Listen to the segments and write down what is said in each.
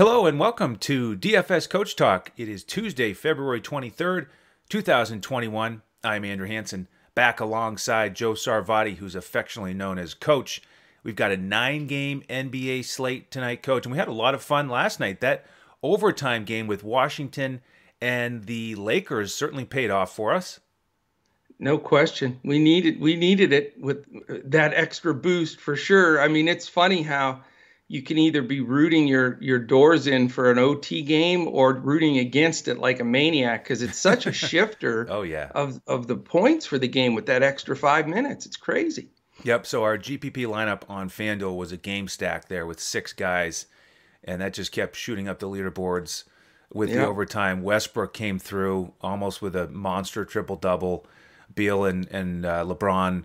Hello and welcome to DFS Coach Talk. It is Tuesday, February 23rd, 2021. I'm Andrew Hanson, back alongside Joe Sarvati, who's affectionately known as Coach. We've got a nine game NBA slate tonight, Coach, and we had a lot of fun last night. That overtime game with Washington and the Lakers certainly paid off for us. No question. We needed we needed it with that extra boost for sure. I mean, it's funny how you can either be rooting your your doors in for an OT game or rooting against it like a maniac because it's such a shifter. oh yeah. Of of the points for the game with that extra five minutes, it's crazy. Yep. So our GPP lineup on FanDuel was a game stack there with six guys, and that just kept shooting up the leaderboards with yep. the overtime. Westbrook came through almost with a monster triple double. Beal and and uh, LeBron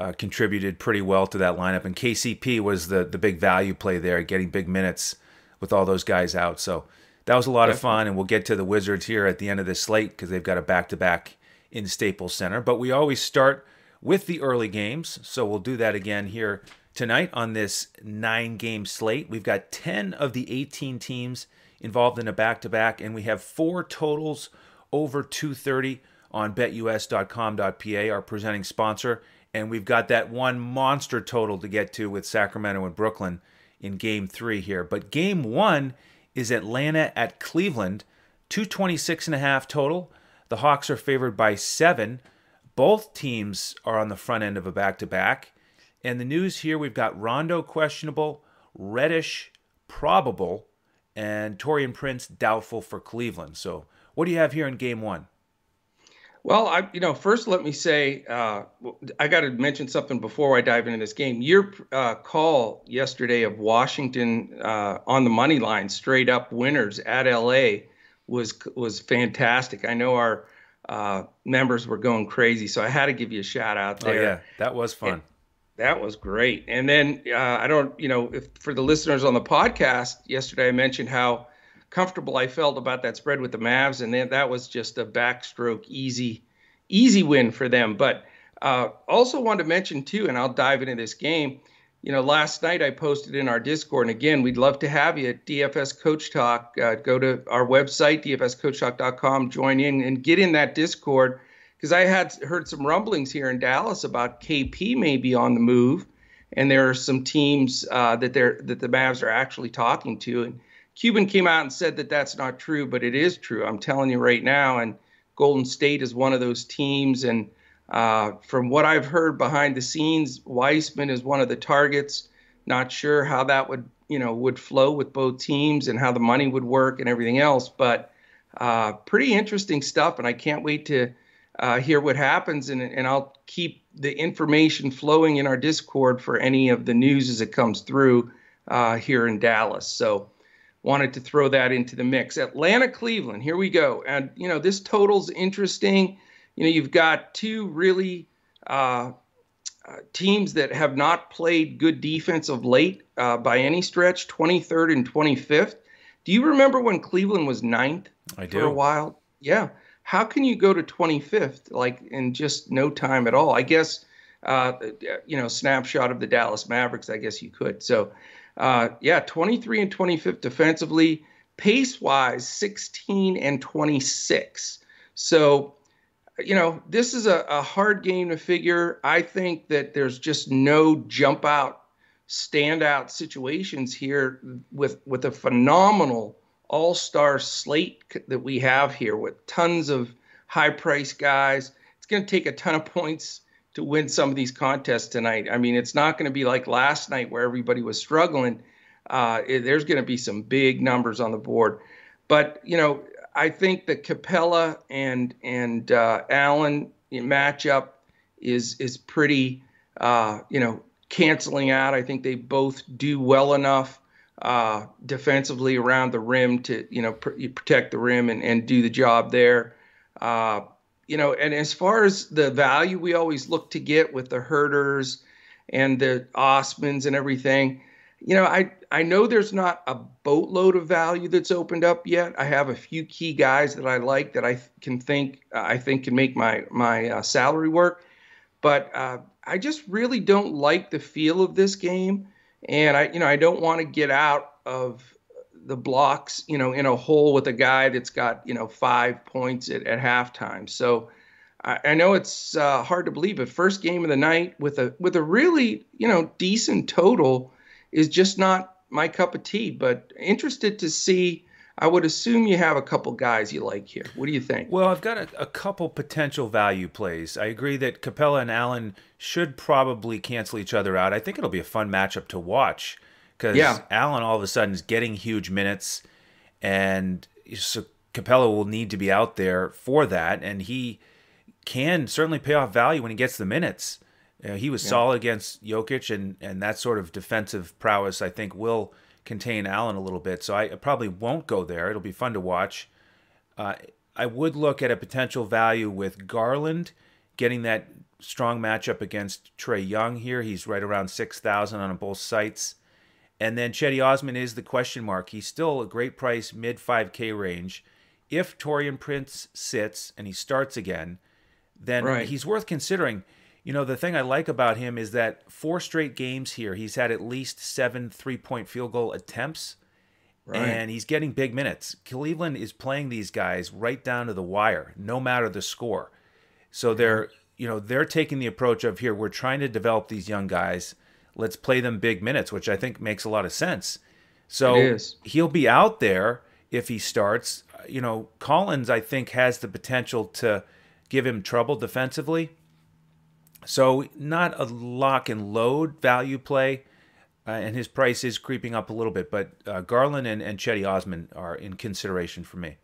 uh, contributed pretty well to that lineup. And KCP was the the big value play there, getting big minutes with all those guys out. So that was a lot of fun. And we'll get to the Wizards here at the end of this slate because they've got a back to back in Staples Center. But we always start with the early games, so we'll do that again here tonight on this nine game slate. We've got 10 of the 18 teams involved in a back to back, and we have four totals over 230 on betus.com.pa, our presenting sponsor. And we've got that one monster total to get to with Sacramento and Brooklyn in game three here. But game one is Atlanta at Cleveland, 226 and a half total. The Hawks are favored by seven. Both teams are on the front end of a back to back. And the news here we've got Rondo questionable, Reddish probable, and Taurean Prince doubtful for Cleveland. So, what do you have here in game one? Well, I you know first let me say uh, I got to mention something before I dive into this game. Your uh, call yesterday of Washington uh, on the money line, straight up winners at LA, was was fantastic. I know our uh, members were going crazy, so I had to give you a shout out there. Oh yeah, that was fun. And that was great. And then uh, I don't, you know, if for the listeners on the podcast yesterday, I mentioned how comfortable I felt about that spread with the Mavs, and then that was just a backstroke easy, easy win for them. But uh, also wanted to mention too, and I'll dive into this game. You know, last night I posted in our Discord, and again, we'd love to have you at DFS Coach Talk. Uh, go to our website, dfscoachtalk.com, join in and get in that Discord because I had heard some rumblings here in Dallas about KP maybe on the move, and there are some teams uh, that they're that the Mavs are actually talking to, and Cuban came out and said that that's not true, but it is true. I'm telling you right now. And Golden State is one of those teams. And uh, from what I've heard behind the scenes, Wiseman is one of the targets. Not sure how that would, you know, would flow with both teams and how the money would work and everything else. But uh, pretty interesting stuff, and I can't wait to uh, hear what happens. And, and I'll keep the information flowing in our Discord for any of the news as it comes through uh, here in Dallas. So wanted to throw that into the mix. Atlanta, Cleveland, here we go. And, you know, this total's interesting. You know, you've got two really uh, uh, teams that have not played good defense of late uh, by any stretch, 23rd and 25th. Do you remember when Cleveland was ninth I do. for a while? Yeah. How can you go to 25th like in just no time at all? I guess, uh, you know, snapshot of the Dallas Mavericks, I guess you could. So, uh, yeah, 23 and 25th defensively. Pace wise, 16 and 26. So, you know, this is a, a hard game to figure. I think that there's just no jump out, standout situations here with with a phenomenal all star slate that we have here with tons of high price guys. It's going to take a ton of points to win some of these contests tonight. I mean, it's not going to be like last night where everybody was struggling. Uh, it, there's going to be some big numbers on the board, but you know, I think the Capela and and uh, Allen matchup is is pretty, uh, you know, canceling out. I think they both do well enough uh, defensively around the rim to you know pr- protect the rim and, and do the job there. Uh, you know, and as far as the value we always look to get with the Huerters and the Osmans and everything, you know, I I know there's not a boatload of value that's opened up yet. I have a few key guys that I like that I can think I think can make my my uh, salary work, but uh, I just really don't like the feel of this game, and I you know I don't want to get out of the blocks, you know, in a hole with a guy that's got you know five points at, at halftime. So I, I know it's uh, hard to believe, but first game of the night with a with a really you know decent total is just not my cup of tea. But interested to see. I would assume you have a couple guys you like here. What do you think? Well, I've got a, a couple potential value plays. I agree that Capela and Allen should probably cancel each other out. I think it'll be a fun matchup to watch because yeah. Allen all of a sudden is getting huge minutes, and so Capela will need to be out there for that, and he can certainly pay off value when he gets the minutes. Uh, he was yeah. solid against Jokic, and and that sort of defensive prowess I think will contain Allen a little bit. So I probably won't go there. It'll be fun to watch. Uh, I would look at a potential value with Garland getting that strong matchup against Trae Young here. He's right around six thousand on both sites. And then Cedi Osman is the question mark. He's still a great price, mid 5K range. If Taurean Prince sits and he starts again, then right. he's worth considering. You know, the thing I like about him is that four straight games here, he's had at least seven three point field goal attempts. Right. And he's getting big minutes. Cleveland is playing these guys right down to the wire, no matter the score. So they're, you know, they're taking the approach of here, we're trying to develop these young guys. Let's play them big minutes, which I think makes a lot of sense. So he'll be out there if he starts. You know, Collins, I think, has the potential to give him trouble defensively. So, not a lock and load value play, uh, and his price is creeping up a little bit. But uh, Garland and, and Cedi Osman are in consideration for me.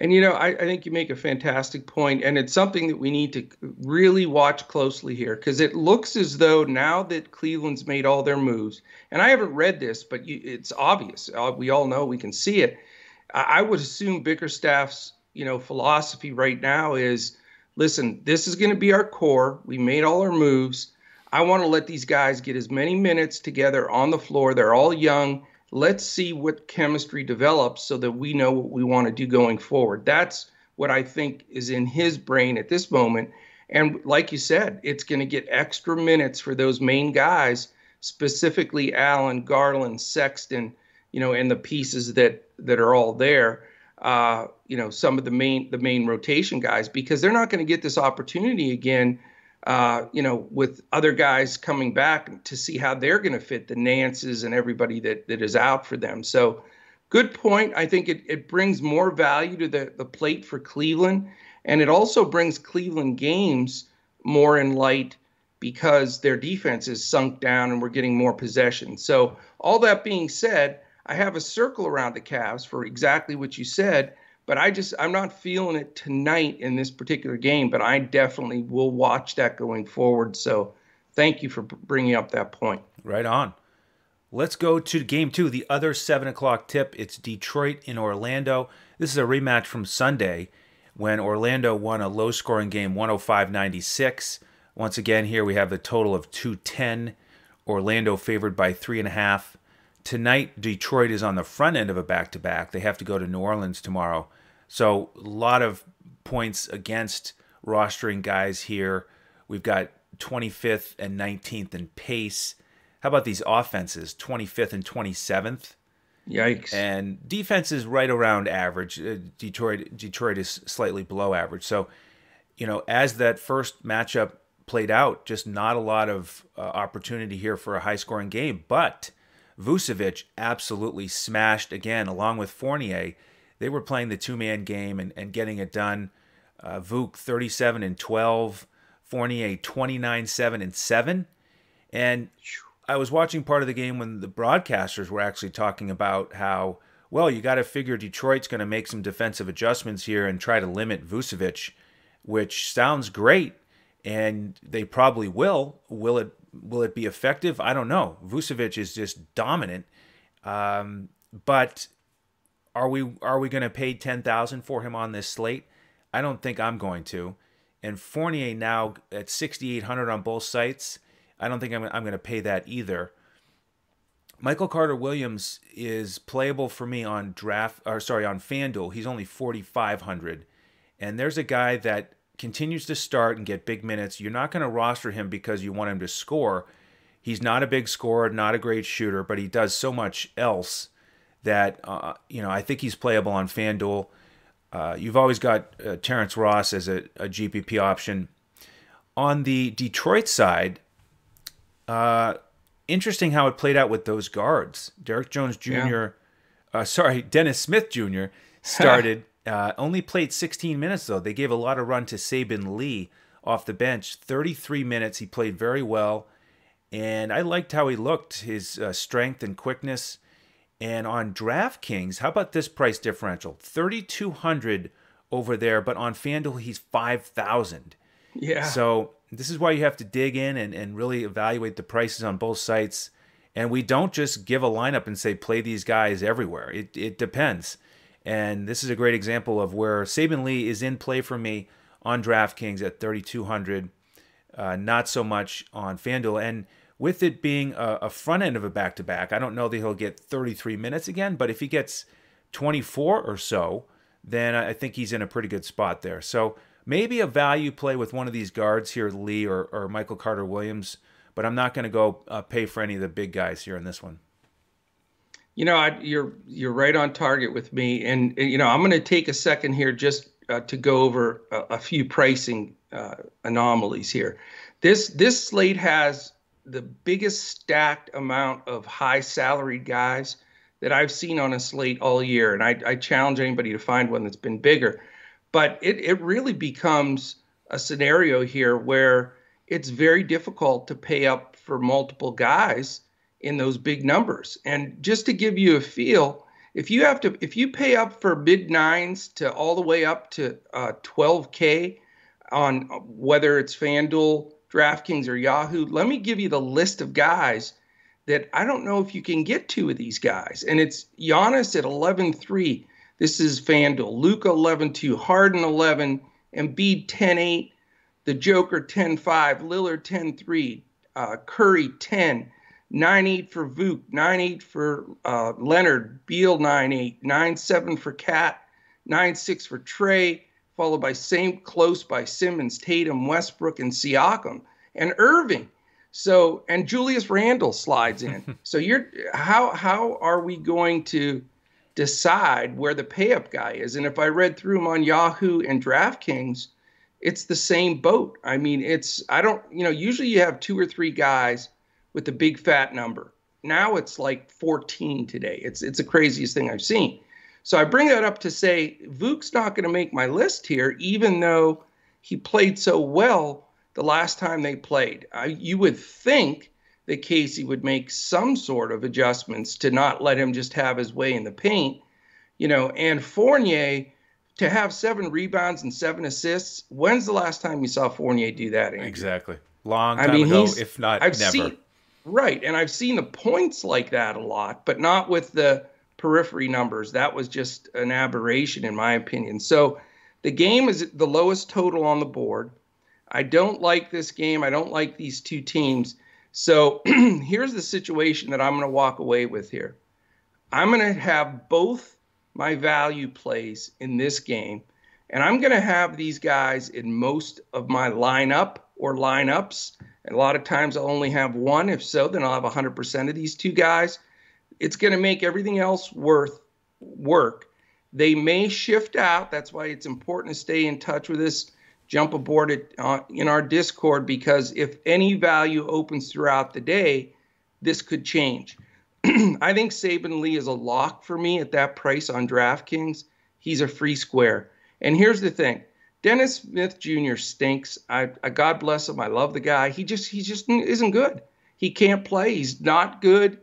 And you know, I, I, think you make a fantastic point, and it's something that we need to really watch closely here because it looks as though now that Cleveland's made all their moves, and I haven't read this, but you, it's obvious. Uh, we all know, we can see it. I, I would assume Bickerstaff's you know philosophy right now is listen, this is going to be our core. We made all our moves. I want to let these guys get as many minutes together on the floor. They're all young. Let's see what chemistry develops so that we know what we want to do going forward. That's what I think is in his brain at this moment. And like you said, it's going to get extra minutes for those main guys, specifically Allen, Garland, Sexton, you know, and the pieces that that are all there uh, you know some of the main the main rotation guys because they're not going to get this opportunity again. Uh, you know, with other guys coming back to see how they're going to fit the Nances and everybody that that is out for them. So, good point. I think it, it brings more value to the the plate for Cleveland, and it also brings Cleveland games more in light because their defense is sunk down and we're getting more possession. So, all that being said, I have a circle around the Cavs for exactly what you said, but I just I'm not feeling it tonight in this particular game. But I definitely will watch that going forward. So thank you for bringing up that point. Right on. Let's go to game two, the other seven o'clock tip. It's Detroit in Orlando. This is a rematch from Sunday when Orlando won a low scoring game 105 96. Once again, here we have a total of 210. Orlando favored by three and a half. Tonight, Detroit is on the front end of a back to back. They have to go to New Orleans tomorrow. So, a lot of points against rostering guys here. We've got 25th and 19th in pace. How about these offenses? 25th and 27th. Yikes. And defense is right around average. Uh, Detroit Detroit is slightly below average. So, you know, as that first matchup played out, just not a lot of uh, opportunity here for a high scoring game. But Vucevic absolutely smashed again, along with Fournier. They were playing the two man game and, and getting it done. Uh, Vuk 37 and 12, Fournier 29 7 and 7. And I was watching part of the game when the broadcasters were actually talking about how, well, you got to figure Detroit's going to make some defensive adjustments here and try to limit Vucevic, which sounds great. And they probably will. Will it will it be effective? I don't know. Vucevic is just dominant. Um, but are we are we going to pay ten thousand for him on this slate? I don't think I'm going to. And Fournier now at sixty eight hundred on both sites. I don't think I'm I'm going to pay that either. Michael Carter Williams is playable for me on draft or sorry on FanDuel. He's only 4500 and there's a guy that continues to start and get big minutes, you're not going to roster him because you want him to score. He's not a big scorer, not a great shooter, but he does so much else that uh, you know I think he's playable on FanDuel. Uh, you've always got uh, Terrence Ross as a, a, GPP option. On the Detroit side, uh, interesting how it played out with those guards. Derrick Jones Jr. Yeah. Uh, sorry, Dennis Smith Jr. started. Uh, only played 16 minutes though. They gave a lot of run to Saben Lee off the bench. 33 minutes. He played very well, and I liked how he looked. His uh, strength and quickness. And on DraftKings, how about this price differential? 3,200 over there, but on FanDuel, he's 5,000. Yeah. So this is why you have to dig in and, and really evaluate the prices on both sites. And we don't just give a lineup and say, play these guys everywhere. It, it depends. And this is a great example of where Saben Lee is in play for me on DraftKings at 3,200, uh, not so much on FanDuel. And with it being a, a front end of a back to back, I don't know that he'll get 33 minutes again, but if he gets 24 or so, then I think he's in a pretty good spot there. So maybe a value play with one of these guards here, Lee or, or Michael Carter Williams, but I'm not going to go uh, pay for any of the big guys here in this one. You know, I, you're you're right on target with me, and, and you know I'm going to take a second here just uh, to go over a, a few pricing uh, anomalies here. This this slate has the biggest stacked amount of high salaried guys that I've seen on a slate all year. And I, I challenge anybody to find one that's been bigger. But it, it really becomes a scenario here where it's very difficult to pay up for multiple guys in those big numbers. And just to give you a feel, if you have to, if you pay up for mid nines to all the way up to uh, 12K on whether it's FanDuel, DraftKings or Yahoo, let me give you the list of guys that I don't know if you can get two of these guys. And it's Giannis at 11-3. This is FanDuel. Luka 11-2. Harden 11. Embiid 10-8. The Joker 10-5. Lillard 10-3. Uh, Curry 10. 9-8 for Vuk. 9-8 for uh, Leonard. Beal 9-8. 9-7 for Cat. 9-6 for Trae followed by same close by Simmons, Tatum, Westbrook, and Siakam, and Irving. So and Julius Randle slides in. so you're how how are we going to decide where the pay up guy is? And if I read through them on Yahoo and DraftKings, it's the same boat. I mean, it's I don't you know usually you have two or three guys with the big fat number. Now it's like 14 today. It's it's the craziest thing I've seen. So I bring that up to say Vuk's not going to make my list here, even though he played so well the last time they played. I, you would think that Casey would make some sort of adjustments to not let him just have his way in the paint, you know. And Fournier to have seven rebounds and seven assists. When's the last time you saw Fournier do that? Andrew? Exactly, long time I mean, ago, if not I've never. Seen, right, and I've seen the points like that a lot, but not with the periphery numbers. That was just an aberration, in my opinion. So the game is the lowest total on the board. I don't like this game. I don't like these two teams. So here's the situation that I'm going to walk away with here. I'm going to have both my value plays in this game, and I'm going to have these guys in most of my lineup or lineups. A lot of times I'll only have one. If so, then I'll have 100% of these two guys it's going to make everything else worth work. They may shift out. That's why it's important to stay in touch with us. Jump aboard it uh, in our Discord because if any value opens throughout the day, this could change. I think Saben Lee is a lock for me at that price on DraftKings. He's a free square. And here's the thing: Dennis Smith Jr. stinks. I, I God bless him. I love the guy. He just he just isn't good. He can't play. He's not good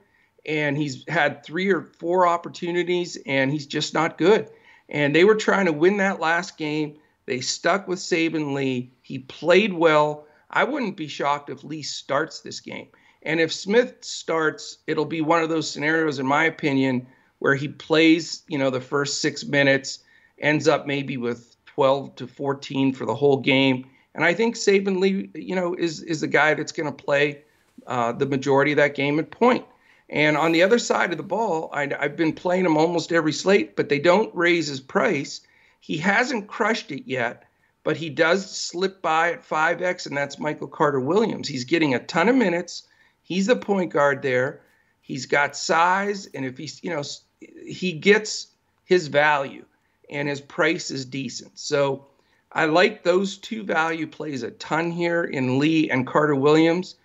and he's had three or four opportunities and he's just not good. And they were trying to win that last game. They stuck with Saben Lee. He played well. I wouldn't be shocked if Lee starts this game. And if Smith starts, it'll be one of those scenarios, in my opinion, where he plays, you know, the first six minutes, ends up maybe with 12 to 14 for the whole game. And I think Saben Lee, you know, is is the guy that's going to play uh, the majority of that game at point. And on the other side of the ball, I, have been playing him almost every slate, but they don't raise his price. He hasn't crushed it yet, but he does slip by at 5x, and that's Michael Carter Williams. He's getting a ton of minutes. He's the point guard there. He's got size, and if he's, you know, he gets his value, and his price is decent. So I like those two value plays a ton here in Lee and Carter Williams.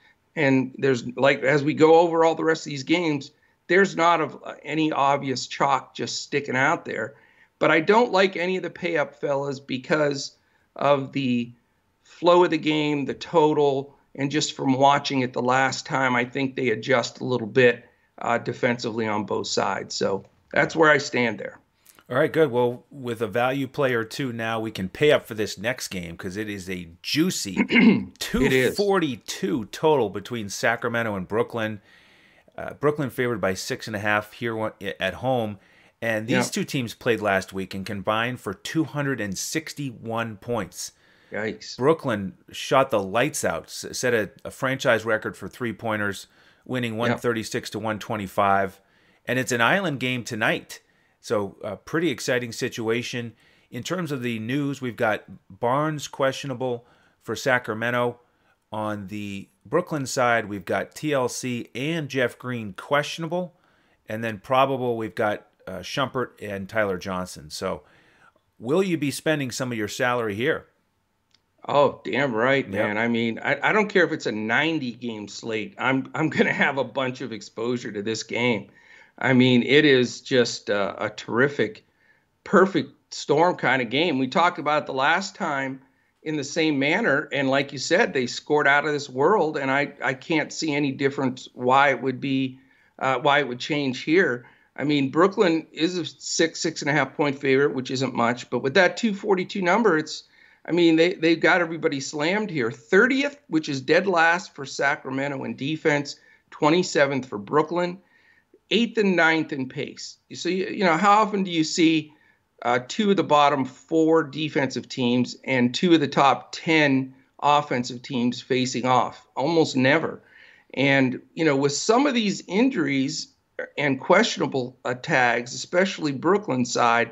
And there's like as we go over all the rest of these games, there's not of any obvious chalk just sticking out there. But I don't like any of the pay up fellas because of the flow of the game, the total, and just from watching it the last time, I think they adjust a little bit uh, defensively on both sides. So that's where I stand there. All right, good. Well, with a value player two now, we can pay up for this next game because it is a juicy 242 total between Sacramento and Brooklyn. Uh, Brooklyn favored by six and a half here at home. And these yeah. two teams played last week and combined for 261 points. Yikes. Brooklyn shot the lights out, set a, a franchise record for three pointers, winning 136 yeah. to 125. And it's an island game tonight. So, a pretty exciting situation. In terms of the news, we've got Barnes questionable for Sacramento. On the Brooklyn side, we've got TLC and Jeff Green questionable. And then probable, we've got uh, Shumpert and Tyler Johnson. So, will you be spending some of your salary here? Oh, damn right, man. Yep. I mean, I, I don't care if it's a 90 game slate. I'm I'm going to have a bunch of exposure to this game. I mean, it is just a, a terrific, perfect storm kind of game. We talked about it the last time in the same manner, and like you said, they scored out of this world, and I I can't see any difference why it would be, uh, why it would change here. I mean, Brooklyn is a six six and a half point favorite, which isn't much, but with that 242 number, it's I mean, they, they've got everybody slammed here. 30th, which is dead last for Sacramento in defense, 27th for Brooklyn eighth and ninth in pace. So, you, you know, how often do you see uh, two of the bottom four defensive teams and two of the top 10 offensive teams facing off? Almost never. And, you know, with some of these injuries and questionable uh, tags, especially Brooklyn side,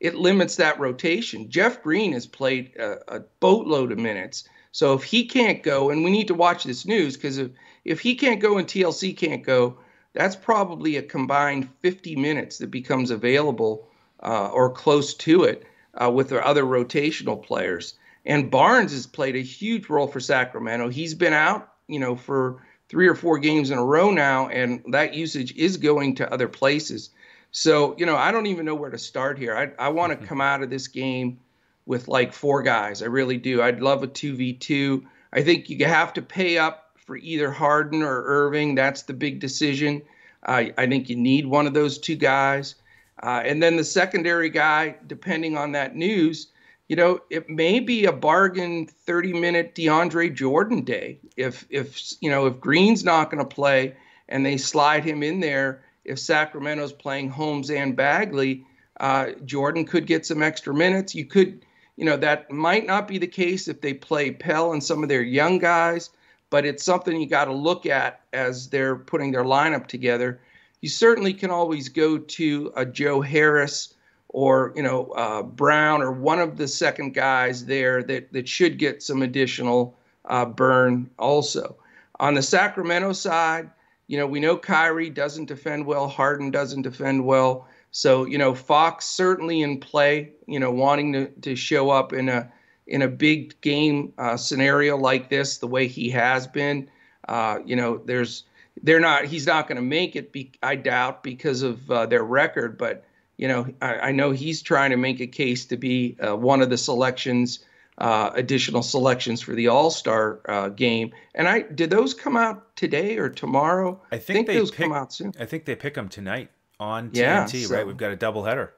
it limits that rotation. Jeff Green has played a, a boatload of minutes. So if he can't go, and we need to watch this news because if, if he can't go and TLC can't go, that's probably a combined 50 minutes that becomes available uh, or close to it uh, with the other rotational players. And Barnes has played a huge role for Sacramento. He's been out, you know, for three or four games in a row now, and that usage is going to other places. So, you know, I don't even know where to start here. I, I want to mm-hmm. come out of this game with like four guys. I really do. I'd love a 2v2. I think you have to pay up for either Harden or Irving. That's the big decision. Uh, I think you need one of those two guys. Uh, and then the secondary guy, depending on that news, you know, it may be a bargain 30 minute DeAndre Jordan day. If, if, you know, if Green's not going to play and they slide him in there, if Sacramento's playing Holmes and Bagley, uh, Jordan could get some extra minutes. You could, you know, that might not be the case if they play Pell and some of their young guys but it's something you got to look at as they're putting their lineup together. You certainly can always go to a Joe Harris or you know uh, Brown or one of the second guys there that that should get some additional uh, burn also. On the Sacramento side, you know we know Kyrie doesn't defend well, Harden doesn't defend well. So you know Fox certainly in play, you know wanting to to show up in a in a big game uh, scenario like this, the way he has been, uh, you know, there's they're not he's not going to make it. Be, I doubt because of uh, their record, but you know, I, I, know he's trying to make a case to be uh, one of the selections, uh, additional selections for the All Star uh, game. And I did those come out today or tomorrow? I think, I think those pick, come out soon. I think they pick them tonight on TNT. Yeah, so, right, we've got a double header.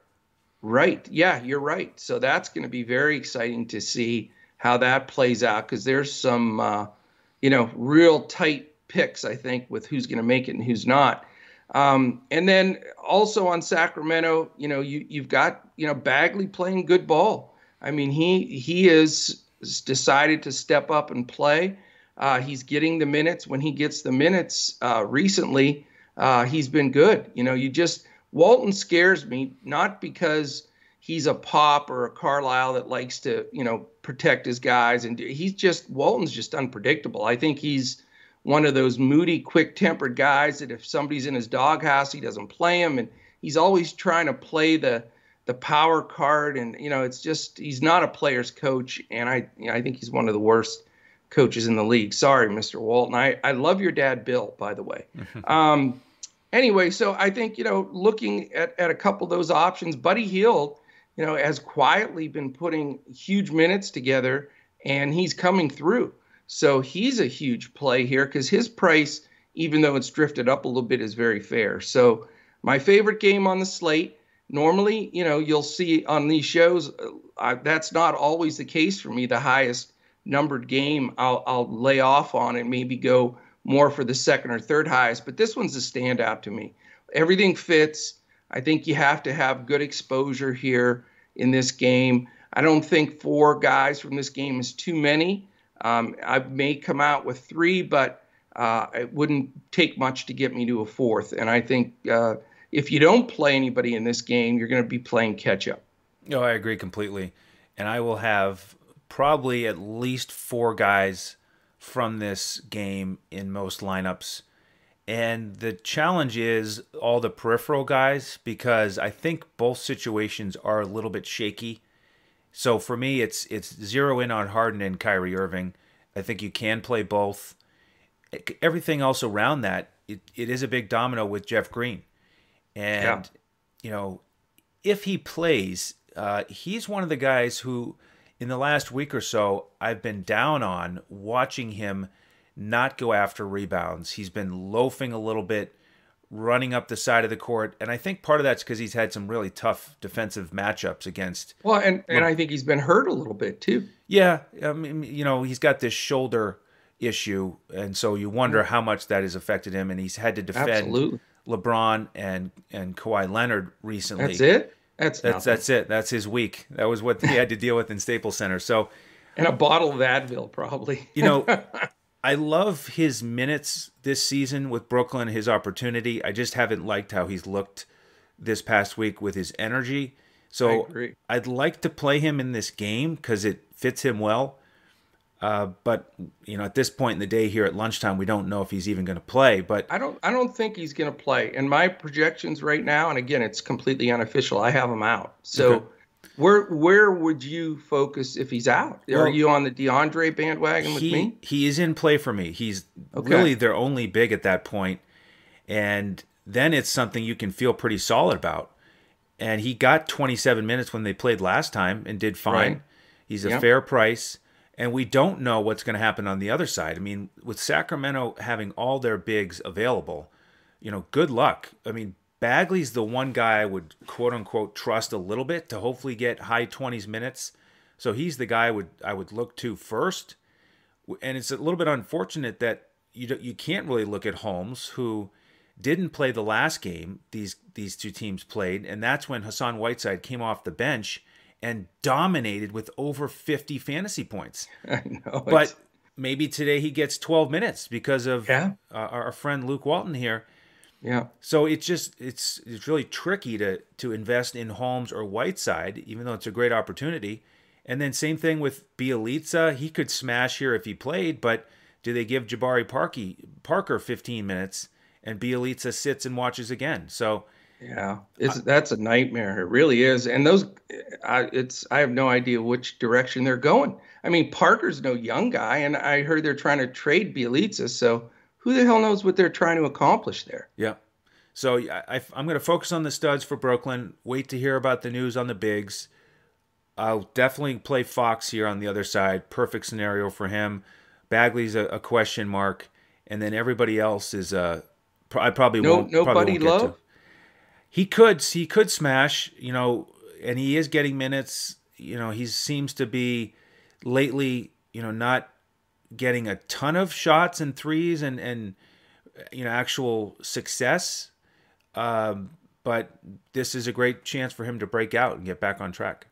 Right. Yeah, you're right. So that's going to be very exciting to see how that plays out because there's some, uh, you know, real tight picks, I think, with who's going to make it and who's not. Um, and then also on Sacramento, you know, you, you've got, you know, Bagley playing good ball. I mean, he he has decided to step up and play. Uh, he's getting the minutes. When he gets the minutes uh, recently, uh, he's been good. You know, you just Walton scares me not because he's a pop or a Carlisle that likes to, you know, protect his guys, and he's just Walton's just unpredictable. I think he's one of those moody, quick-tempered guys that if somebody's in his doghouse, he doesn't play him, and he's always trying to play the the power card, and you know, it's just he's not a player's coach, and I you know, I think he's one of the worst coaches in the league. Sorry, Mr. Walton. I I love your dad, Bill, by the way. um, anyway, so I think you know, looking at at a couple of those options, Buddy Hield, you know, has quietly been putting huge minutes together, and he's coming through. So he's a huge play here because his price, even though it's drifted up a little bit, is very fair. So my favorite game on the slate. Normally, you know, you'll see on these shows, uh, that's not always the case for me. The highest numbered game I'll, I'll lay off on and maybe go more for the second or third highest. But this one's a standout to me. Everything fits. I think you have to have good exposure here in this game. I don't think four guys from this game is too many. Um, I may come out with three, but uh, it wouldn't take much to get me to a fourth. And I think uh, if you don't play anybody in this game, you're going to be playing catch up. No, I agree completely. And I will have probably at least four guys from this game in most lineups. And the challenge is all the peripheral guys because I think both situations are a little bit shaky. So for me, it's it's zero in on Harden and Kyrie Irving. I think you can play both. Everything else around that, it, it is a big domino with Jeff Green. And, yeah. you know, if he plays, uh, he's one of the guys who, in the last week or so, I've been down on watching him not go after rebounds. He's been loafing a little bit running up the side of the court, and I think part of that's because he's had some really tough defensive matchups against. Well, and and I think he's been hurt a little bit too. Yeah, I mean, you know, he's got this shoulder issue, and so you wonder mm-hmm. how much that has affected him, and he's had to defend Absolutely. LeBron and and Kawhi Leonard recently. That's it. That's that's that's it. That's his week. That was what he had to deal with in Staples Center. So, and a bottle of Advil, probably. you know, I love his minutes this season with Brooklyn, his opportunity. I just haven't liked how he's looked this past week with his energy. So I'd like to play him in this game because it fits him well. Uh, but you know, at this point in the day here at lunchtime, we don't know if he's even going to play. But I don't, I don't think he's going to play. And my projections right now, and again, it's completely unofficial. I have him out. So okay. Where where would you focus if he's out? Well, Are you on the DeAndre bandwagon with he, me? He is in play for me. He's okay. really their only big at that point, and then it's something you can feel pretty solid about. And he got 27 minutes when they played last time and did fine. Right. He's a yep. fair price, and we don't know what's going to happen on the other side. I mean, with Sacramento having all their bigs available, you know, good luck. I mean, Bagley's the one guy I would quote unquote trust a little bit to hopefully get high 20s minutes. So he's the guy I would I would look to first. And it's a little bit unfortunate that you you can't really look at Holmes who didn't play the last game these these two teams played and that's when Hassan Whiteside came off the bench and dominated with over 50 fantasy points. I know. But maybe today he gets 12 minutes because of yeah. uh, our friend Luke Walton here yeah. So it's just it's it's really tricky to to invest in Holmes or Whiteside, even though it's a great opportunity. And then same thing with Bjelica. He could smash here if he played, but do they give Jabari Parkey, Parker 15 minutes and Bjelica sits and watches again? So yeah, it's that's a nightmare. It really is. And those, I, it's I have no idea which direction they're going. I mean, Parker's no young guy, and I heard they're trying to trade Bjelica, so who the hell knows what they're trying to accomplish there? Yeah. So I, am going to focus on the studs for Brooklyn. Wait to hear about the news on the bigs. I'll definitely play Fox here on the other side. Perfect scenario for him. Bagley's a, a question mark, and then everybody else is a. Uh, I probably no, won't. Nobody probably won't low. He could. He could smash. You know, and he is getting minutes. You know, he seems to be lately. You know, not getting a ton of shots and threes and and you know actual success. Um, but this is a great chance for him to break out and get back on track.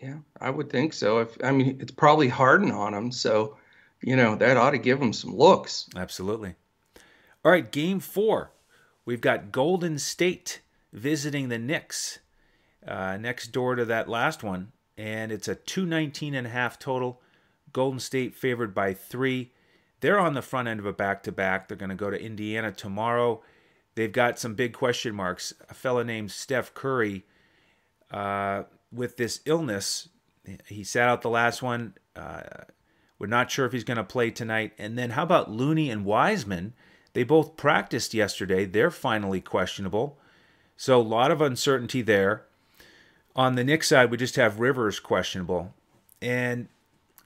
Yeah, I would think so. If I mean, it's probably hardened on him, so you know that ought to give him some looks. Absolutely. All right, game four. We've got Golden State visiting the Knicks uh, next door to that last one, and it's a 219 and a half total. Golden State favored by three. they're on the front end of a back to back. They're going to go to Indiana tomorrow. They've got some big question marks. A fella named Steph Curry uh, with this illness. He sat out the last one. Uh, we're not sure if he's going to play tonight. And then how about Looney and Wiseman? They both practiced yesterday. They're finally questionable. So a lot of uncertainty there. On the Knicks side, we just have Rivers questionable. And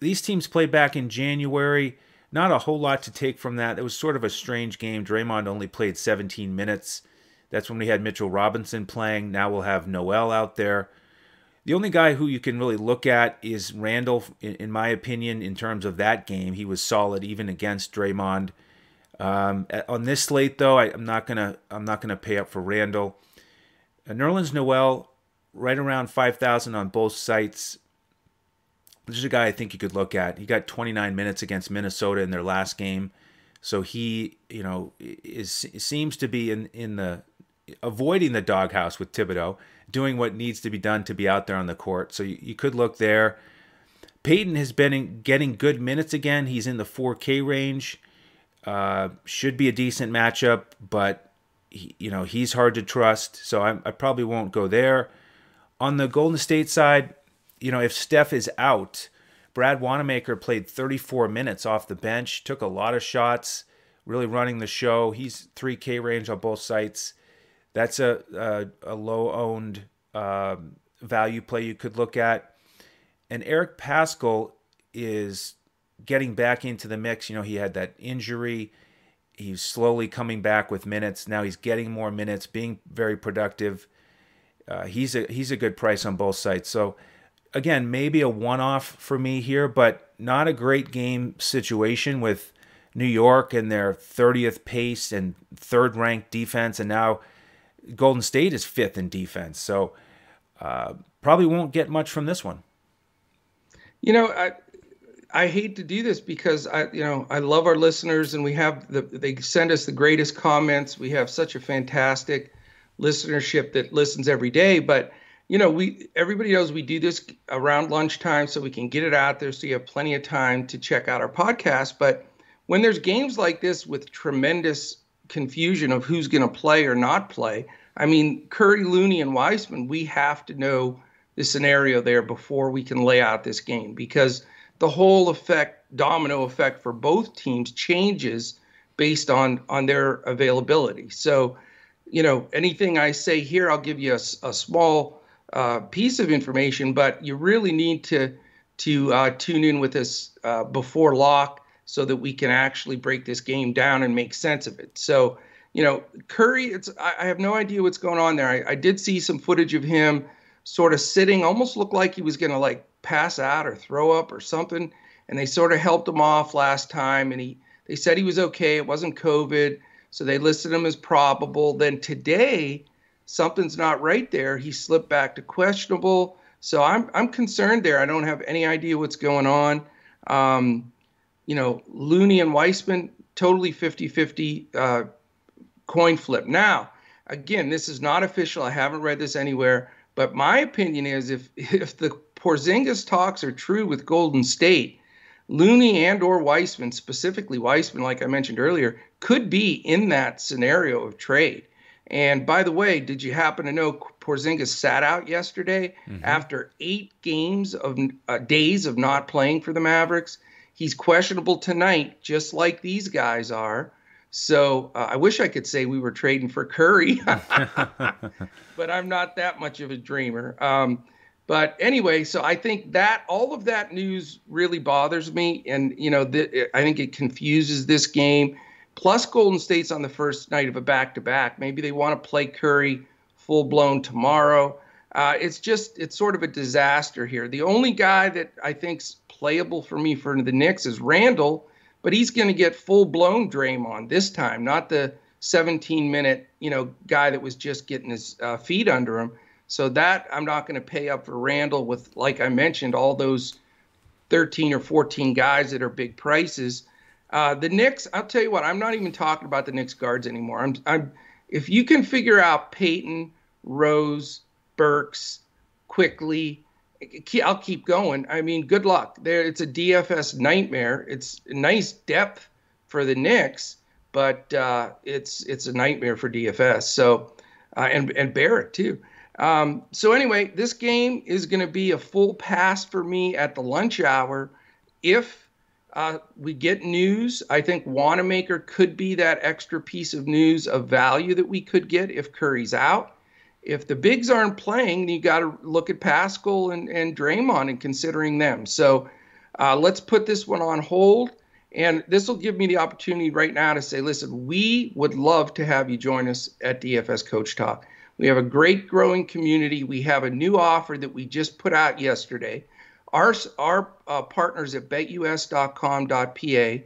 these teams played back in January. Not a whole lot to take from that. It was sort of a strange game. Draymond only played 17 minutes. That's when we had Mitchell Robinson playing. Now we'll have Noel out there. The only guy who you can really look at is Randle, in my opinion, in terms of that game. He was solid even against Draymond. Um, on this slate, though, I, am not gonna I'm not gonna pay up for Randle. Nerlens Noel, right around 5,000 on both sites. This is a guy I think you could look at. He got 29 minutes against Minnesota in their last game, so he, you know, is seems to be in in the avoiding the doghouse with Thibodeau, doing what needs to be done to be out there on the court. So you, you could look there. Payton has been in, getting good minutes again. He's in the 4K range. Uh, should be a decent matchup, but he, you know he's hard to trust. So I, I probably won't go there. On the Golden State side, you know if Steph is out, Brad Wanamaker played 34 minutes off the bench, took a lot of shots, really running the show. He's 3K range on both sites. That's a a, a low owned um, value play you could look at. And Eric Paschall is getting back into the mix. You know, he had that injury. He's slowly coming back with minutes. Now he's getting more minutes, being very productive. Uh, he's a he's a good price on both sides. So again, maybe a one-off for me here, but not a great game situation with New York and their 30th pace and third ranked defense, and now Golden State is fifth in defense. So uh, probably won't get much from this one. You know, I I hate to do this because I you know I love our listeners and we have the they send us the greatest comments. We have such a fantastic listenership that listens every day, but you know we everybody knows we do this around lunchtime so we can get it out there so you have plenty of time to check out our podcast but when there's games like this with tremendous confusion of who's going to play or not play. I mean, Curry, Looney, and Wiseman, we have to know the scenario there before we can lay out this game because the whole effect, domino effect for both teams changes based on on their availability. So, you know, anything I say here, I'll give you a, a small uh, piece of information, but you really need to to uh, tune in with us uh, before lock so that we can actually break this game down and make sense of it. So, you know, Curry, it's I, I have no idea what's going on there. I, I did see some footage of him sort of sitting, almost looked like he was gonna like pass out or throw up or something. And they sort of helped him off last time, and he they said he was okay. It wasn't COVID, so they listed him as probable. Then today, something's not right there. He slipped back to questionable. So I'm I'm concerned there. I don't have any idea what's going on. Um, you know, Looney and Wiseman, totally 50 50 uh, coin flip. Now, again, this is not official. I haven't read this anywhere. But my opinion is if, if the Porzingis talks are true with Golden State, Looney and or Wiseman, specifically Wiseman, like I mentioned earlier, could be in that scenario of trade. And by the way, did you happen to know Porzingis sat out yesterday mm-hmm. after eight games of uh, days of not playing for the Mavericks? He's questionable tonight, just like these guys are. So uh, I wish I could say we were trading for Curry, but I'm not that much of a dreamer. Um, but anyway, so I think that all of that news really bothers me, and you know, th- I think it confuses this game. Plus, Golden State's on the first night of a back-to-back. Maybe they want to play Curry full blown tomorrow. Uh, it's just it's sort of a disaster here. The only guy that I think's playable for me for the Knicks is Randle, but he's going to get full blown Draymond this time, not the 17 minute you know guy that was just getting his uh, feet under him. So that I'm not going to pay up for Randle with, like I mentioned, all those 13 or 14 guys that are big prices. Uh, the Knicks, I'll tell you what, I'm not even talking about the Knicks guards anymore. I'm, I'm, if you can figure out Payton, Rose, Burks, quickly, I'll keep going. I mean, good luck. There, it's a DFS nightmare. It's nice depth for the Knicks, but uh, it's it's a nightmare for DFS. So uh, and and Barrett too. Um, so anyway, this game is going to be a full pass for me at the lunch hour. If uh, we get news, I think Wanamaker could be that extra piece of news of value that we could get if Curry's out. If the bigs aren't playing, you got to look at Paschall and, and Draymond and considering them. So uh, let's put this one on hold. And this will give me the opportunity right now to say, listen, we would love to have you join us at DFS Coach Talk. We have a great growing community. We have a new offer that we just put out yesterday. Our, our uh, partners at betus.com.pa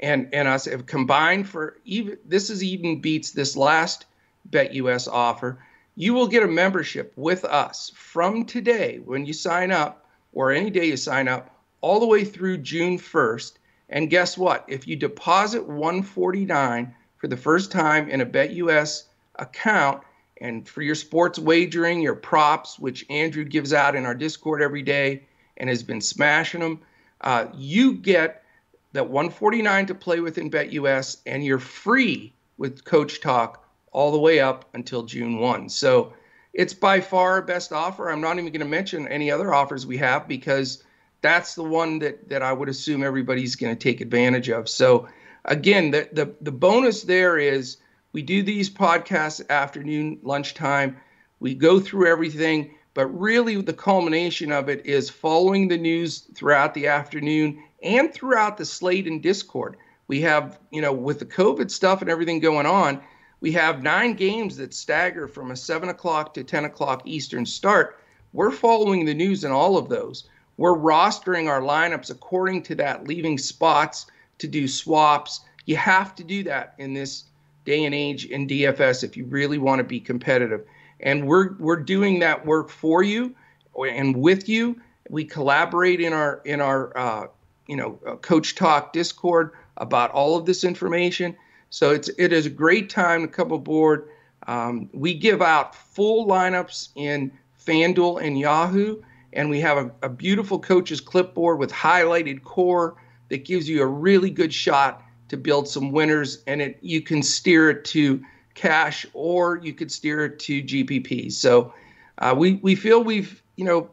and, and us have combined for even, this is even beats this last BetUS offer. You will get a membership with us from today when you sign up or any day you sign up all the way through June 1st and guess what? If you deposit 149 for the first time in a BetUS account, and for your sports wagering, your props, which Andrew gives out in our Discord every day and has been smashing them, uh, you get that 149 to play with in BetUS, and you're free with Coach Talk all the way up until June 1. So it's by far our best offer. I'm not even going to mention any other offers we have because that's the one that that I would assume everybody's going to take advantage of. So again, the, the the bonus there is we do these podcasts afternoon lunchtime. We go through everything, but really the culmination of it is following the news throughout the afternoon and throughout the slate and Discord. We have, you know, with the COVID stuff and everything going on, we have nine games that stagger from a seven o'clock to 10 o'clock Eastern start. We're following the news in all of those. We're rostering our lineups according to that, leaving spots to do swaps. You have to do that in this day and age in DFS if you really want to be competitive. And we're we're doing that work for you and with you. We collaborate in our in our uh, you know uh, Coach Talk Discord about all of this information. So it's it is a great time to come aboard. Um, we give out full lineups in FanDuel and Yahoo and we have a, a beautiful coach's clipboard with highlighted core that gives you a really good shot to build some winners and it you can steer it to cash or you could steer it to GPP. So uh, we we feel we've you know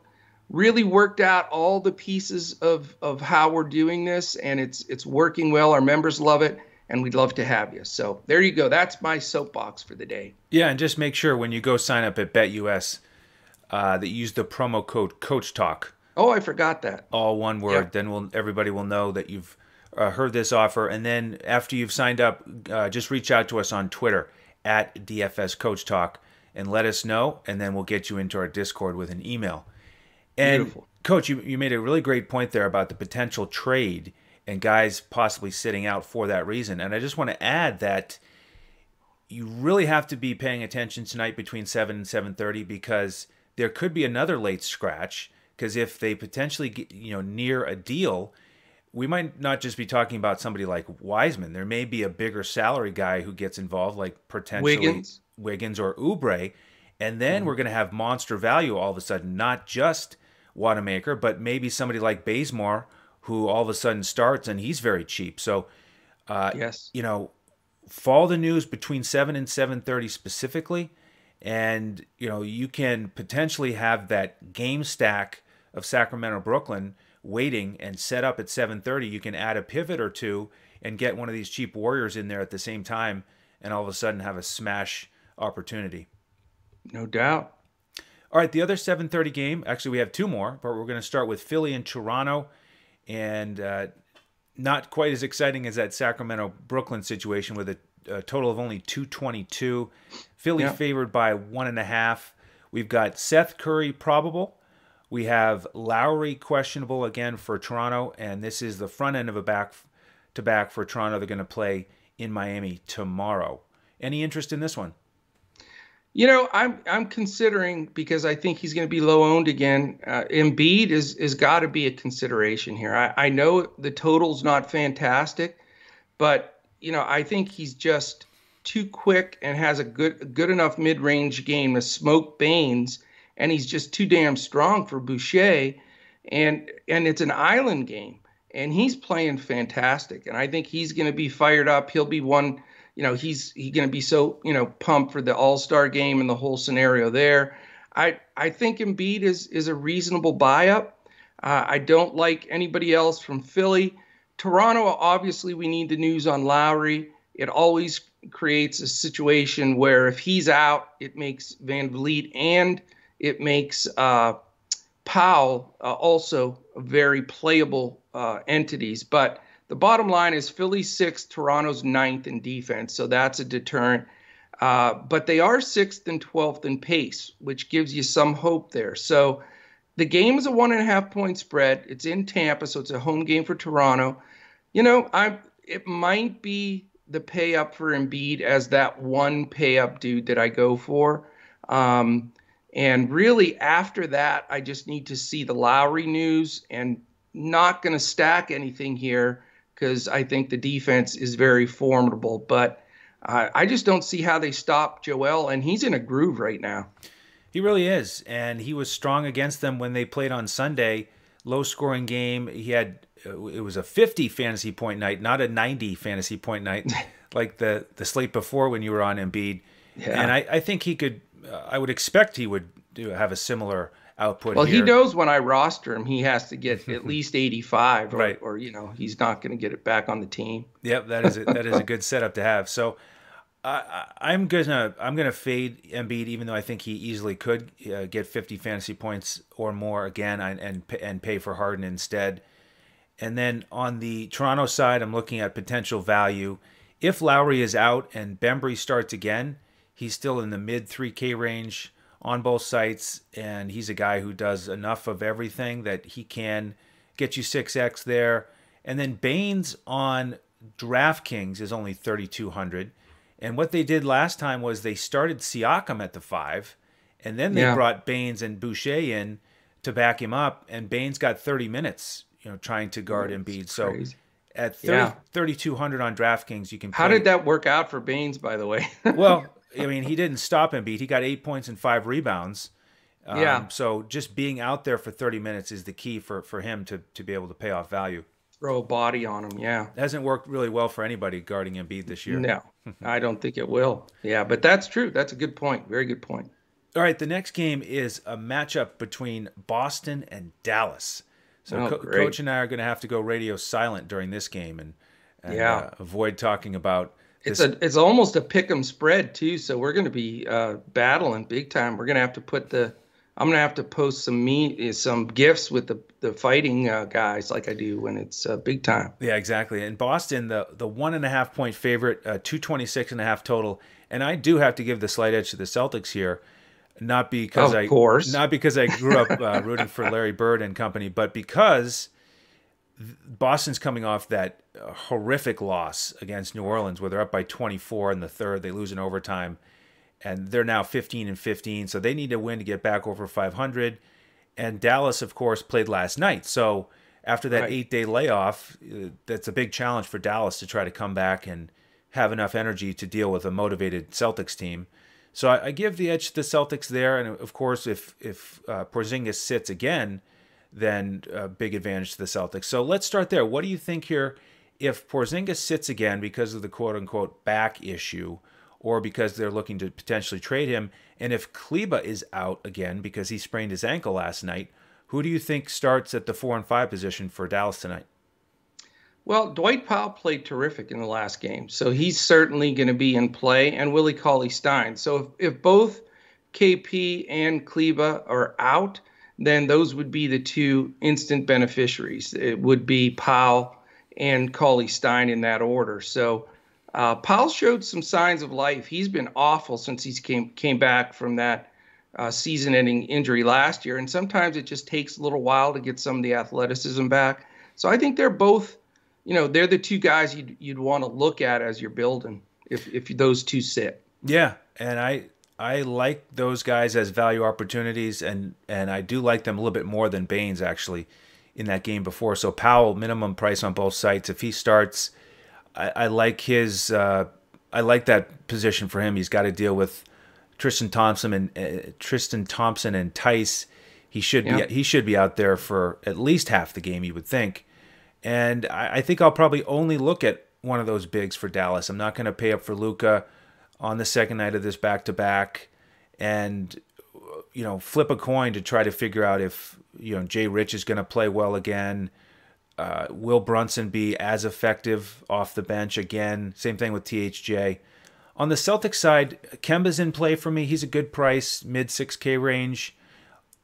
really worked out all the pieces of of how we're doing this and it's it's working well. Our members love it and we'd love to have you. So there you go. That's my soapbox for the day. Yeah, and just make sure when you go sign up at BetUS uh, that you use the promo code Coach Talk. Oh, I forgot that. All one word. Then we'll everybody will know that you've uh, heard this offer. And then after you've signed up, uh, just reach out to us on Twitter at DFS Coach Talk and let us know. And then we'll get you into our Discord with an email. And Beautiful. Coach, you, you made a really great point there about the potential trade and guys possibly sitting out for that reason. And I just want to add that you really have to be paying attention tonight between 7 and 7.30 because there could be another late scratch because if they potentially get you know near a deal we might not just be talking about somebody like Wiseman. There may be a bigger salary guy who gets involved, like potentially Wiggins, Wiggins or Oubre, and then mm-hmm. we're going to have monster value all of a sudden, not just Wanamaker, but maybe somebody like Bazemore, who all of a sudden starts and he's very cheap. So, uh, yes, you know, follow the news between seven and seven thirty specifically and you know you can potentially have that game stack of Sacramento Brooklyn waiting and set up at 7:30 you can add a pivot or two and get one of these cheap warriors in there at the same time and all of a sudden have a smash opportunity no doubt all right the other 7:30 game actually we have two more but we're going to start with Philly and Toronto and uh, not quite as exciting as that Sacramento Brooklyn situation with a a total of only 222. Philly yeah. favored by one and a half. We've got Seth Curry probable. We have Lowry questionable again for Toronto, and this is the front end of a back to back for Toronto. They're going to play in Miami tomorrow. Any interest in this one? You know, I'm I'm considering because I think he's going to be low owned again. Uh, Embiid is is got to be a consideration here. I, I know the total's not fantastic, but you know, I think he's just too quick and has a good good enough mid range game to smoke Baynes, and he's just too damn strong for Boucher, and and it's an island game. and he's playing fantastic. And I think he's going to be fired up. He'll be one. You know, he's he's going to be so you know pumped for the All Star game and the whole scenario there. I I think Embiid is is a reasonable buy up. Uh, I don't like anybody else from Philly. Toronto, obviously, we need the news on Lowry. It always creates a situation where if he's out, it makes VanVleet and it makes uh, Powell uh, also very playable uh, entities. But the bottom line is Philly sixth, Toronto's ninth in defense, so that's a deterrent. Uh, but they are sixth and twelfth in pace, which gives you some hope there. So the game is a one and a half point spread. It's in Tampa, so it's a home game for Toronto. You know, I it might be the pay up for Embiid as that one pay up dude that I go for. Um, and really, after that, I just need to see the Lowry news and not going to stack anything here because I think the defense is very formidable. But uh, I just don't see how they stop Joel, and he's in a groove right now. He really is, and he was strong against them when they played on Sunday. Low scoring game. He had it was a 50 fantasy point night, not a 90 fantasy point night like the the slate before when you were on Embiid. Yeah. And I, I think he could. I would expect he would do have a similar output. Well, here. he knows when I roster him, he has to get at least 85, or, right? Or you know, he's not going to get it back on the team. Yep, that is a, that is a good setup to have. So. I, am gonna I'm gonna fade Embiid, even though I think he easily could uh, get 50 fantasy points or more again, and and, and pay for Harden instead. And then on the Toronto side, I'm looking at potential value. If Lowry is out and Bembry starts again, he's still in the mid 3K range on both sites, and he's a guy who does enough of everything that he can get you 6x there. And then Baynes on DraftKings is only 3,200. And what they did last time was they started Siakam at the five, and then they yeah. brought Baynes and Boucher in to back him up, and Baynes got 30 minutes you know, trying to guard That's Embiid. So crazy. at 30, yeah. 3,200 on DraftKings, you can. Play. How did that work out for Baynes, by the way? well, I mean, he didn't stop Embiid. He got eight points and five rebounds. Um, yeah. So just being out there for 30 minutes is the key for, for him to, to be able to pay off value. Throw a body on him, yeah. It hasn't worked really well for anybody guarding Embiid this year. No, I don't think it will. Yeah, but that's true. That's a good point. Very good point. All right, the next game is a matchup between Boston and Dallas. So oh, Co- Coach and I are going to have to go radio silent during this game and, and yeah. Uh, avoid talking about. This. It's a it's almost a pick 'em spread too, so we're going to be uh, battling big time. We're going to have to put the I'm going to have to post some me some gifts with the the fighting uh, guys like I do when it's uh, big time. Yeah, exactly. In Boston, the the one and a half point favorite, uh, 226 and a half total, and I do have to give the slight edge to the Celtics here not because of I course. not because I grew up uh, rooting for Larry Bird and company, but because Boston's coming off that uh, horrific loss against New Orleans, where they're up by 24 in the third, they lose in overtime, and they're now 15 and 15, so they need to win to get back over 500. And Dallas, of course, played last night, so after that right. eight-day layoff, uh, that's a big challenge for Dallas to try to come back and have enough energy to deal with a motivated Celtics team. So I, I, give the edge to the Celtics there, and of course, if if uh, Porzingis sits again, then uh, big advantage to the Celtics. So let's start there. What do you think here? If Porzingis sits again because of the quote unquote back issue, or because they're looking to potentially trade him, and if Kleber is out again because he sprained his ankle last night, who do you think starts at the four and five position for Dallas tonight? Well, Dwight Powell played terrific in the last game, so he's certainly going to be in play, and Willie Cauley Stein. So if, if both KP and Kleber are out, then those would be the two instant beneficiaries. It would be Powell and Cauley Stein in that order. So uh, Powell showed some signs of life. He's been awful since he came came back from that uh, season-ending injury last year, and sometimes it just takes a little while to get some of the athleticism back. So I think they're both you know, they're the two guys you'd you'd want to look at as you're building if if those two sit. Yeah, and I I like those guys as value opportunities, and and I do like them a little bit more than Baynes actually in that game before. So Powell minimum price on both sites. If he starts, I, I like his. Uh, I like that position for him. He's got to deal with Tristan Thompson and uh, Tristan Thompson and Theis. He should yeah. be he should be out there for at least half the game. You would think And I, I think I'll probably only look at one of those bigs for Dallas. I'm not going to pay up for Luka on the second night of this back to back, and you know flip a coin to try to figure out if you know Jay Rich is going to play well again. Uh, will Brunson be as effective off the bench again? Same thing with THJ. On the Celtics side, Kemba's in play for me. He's a good price, mid 6K range.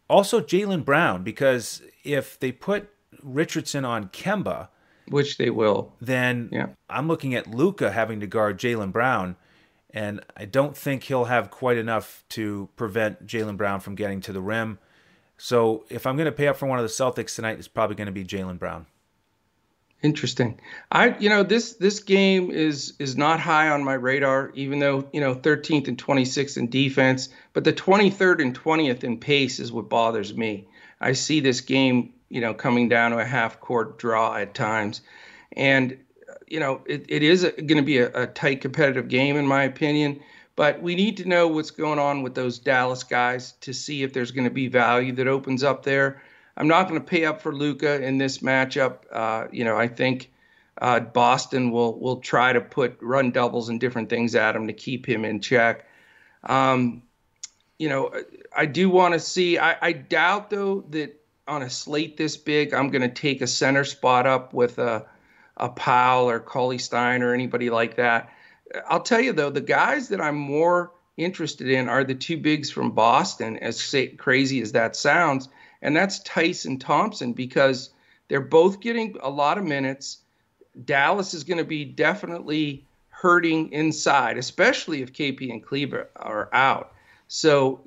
Also, Jaylen Brown, because if they put Richardson on Kemba, which they will, then yeah. I'm looking at Luka having to guard Jaylen Brown, and I don't think he'll have quite enough to prevent Jaylen Brown from getting to the rim. So if I'm going to pay up for one of the Celtics tonight, it's probably going to be Jaylen Brown. Interesting. I you know this this game is is not high on my radar, even though you know 13th and 26th in defense, but the 23rd and 20th in pace is what bothers me. I see this game you know coming down to a half court draw at times, and you know it, it is going to be a, a tight competitive game in my opinion. But we need to know what's going on with those Dallas guys to see if there's going to be value that opens up there. I'm not going to pay up for Luka in this matchup. Uh, you know, I think uh, Boston will will try to put run doubles and different things at him to keep him in check. Um, you know, I do want to see. I, I, doubt though that on a slate this big, I'm going to take a center spot up with a a Powell or Cauley Stein or anybody like that. I'll tell you though, the guys that I'm more interested in are the two bigs from Boston. As crazy as that sounds and that's Tyson Thompson because they're both getting a lot of minutes. Dallas is going to be definitely hurting inside, especially if KP and Kleber are out. So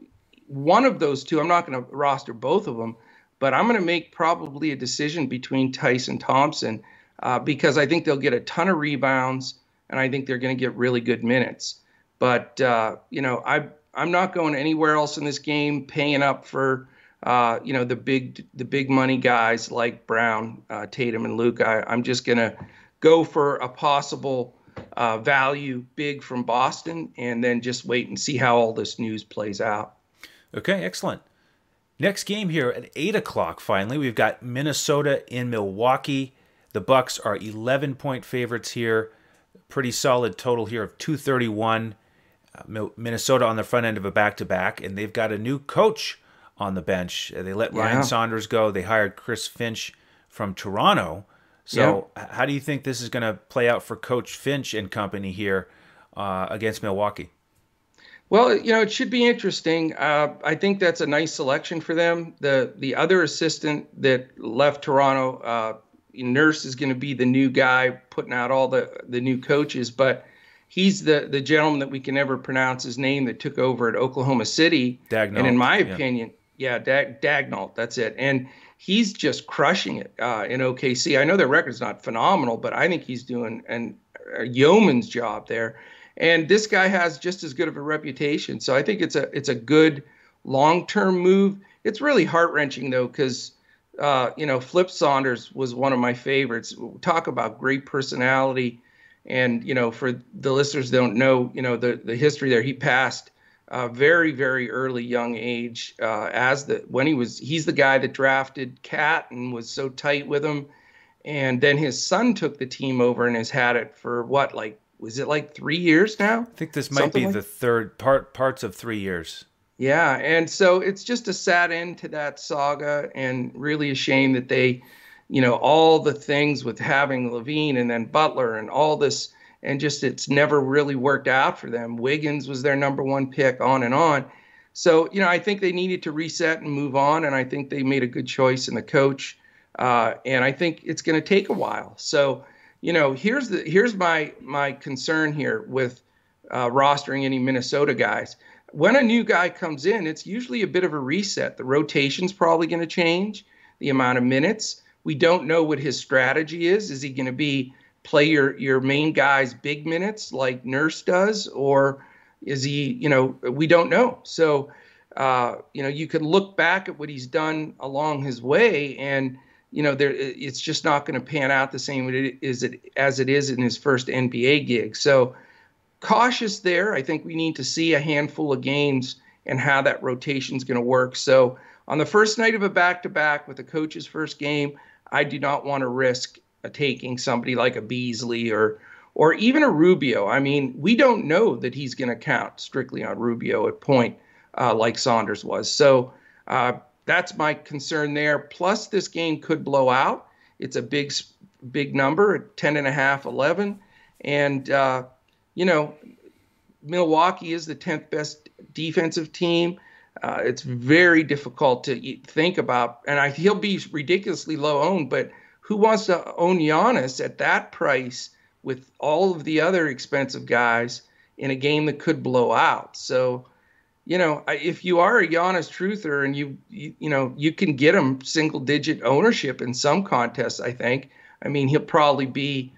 one of those two, I'm not going to roster both of them, but I'm going to make probably a decision between Tyson Thompson uh, because I think they'll get a ton of rebounds and I think they're going to get really good minutes. But uh, you know, I I'm not going anywhere else in this game, paying up for uh, you know the big the big money guys like Brown, uh, Tatum, and Luke. I, am just gonna go for a possible uh, value big from Boston, and then just wait and see how all this news plays out. Okay, excellent. Next game here at eight o'clock. Finally, we've got Minnesota in Milwaukee. The Bucks are 11 point favorites here. Pretty solid total here of 231. Uh, Minnesota on the front end of a back to back, and they've got a new coach on the bench. Uh, they let yeah. Ryan Saunders go. They hired Chris Finch from Toronto. So, yeah. how do you think this is going to play out for Coach Finch and company here uh, against Milwaukee? Well, you know, it should be interesting. Uh, I think that's a nice selection for them. The the other assistant that left Toronto, uh, Nurse, is going to be the new guy putting out all the the new coaches, but he's the the gentleman that we can never pronounce his name that took over at Oklahoma City. Dagnall. And in my opinion, yeah, Dag, Dagnall, that's it. And he's just crushing it uh, in OKC. I know their record's not phenomenal, but I think he's doing an, a yeoman's job there. And this guy has just as good of a reputation. So I think it's a it's a good long-term move. It's really heart-wrenching though, because uh, you know Flip Saunders was one of my favorites. Talk about great personality, and you know for the listeners don't know, you know the the history there. He passed uh, very very early young age uh, as the when he was he's the guy that drafted KAT and was so tight with him and then his son took the team over and has had it for what like was it like three years now i think this might Something be like? the third part parts of three years yeah and so it's just a sad end to that saga and really a shame that they you know all the things with having LaVine and then butler and all this and just it's never really worked out for them. Wiggins was their number one pick, on and on. So you know, I think they needed to reset and move on, and I think they made a good choice in the coach. Uh, and I think it's going to take a while. So you know, here's the here's my my concern here with uh, rostering any Minnesota guys. When a new guy comes in, it's usually a bit of a reset. The rotation's probably going to change, the amount of minutes. We don't know what his strategy is. Is he going to be play your your main guys big minutes like Nurse does, or is he? You know, we don't know. So, uh, you know, you could look back at what he's done along his way, and you know, there it's just not going to pan out the same as it as it is in his first NBA gig. So, cautious there. I think we need to see a handful of games and how that rotation is going to work. So, on the first night of a back to back with the coach's first game, I do not want to risk taking somebody like a Beasley or or even a Rubio. I mean, we don't know that he's going to count strictly on Rubio at point uh, like Saunders was. So uh, that's my concern there. Plus, this game could blow out. It's a big, big number, 10 and a half, 11. And, uh, you know, Milwaukee is the 10th best defensive team. Uh, it's very difficult to think about, and I, he'll be ridiculously low owned. But who wants to own Giannis at that price with all of the other expensive guys in a game that could blow out? So, you know, if you are a Giannis truther and you, you, you know, you can get him single digit ownership in some contests. I think. I mean, he'll probably be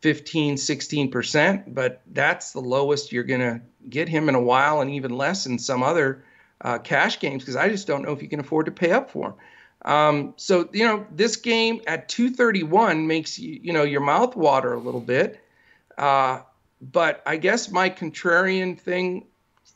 15, 16%, but that's the lowest you're going to get him in a while, and even less in some other uh, cash games because I just don't know if you can afford to pay up for him. Um, so you know, this game at 231 makes you you know your mouth water a little bit. Uh, but I guess my contrarian thing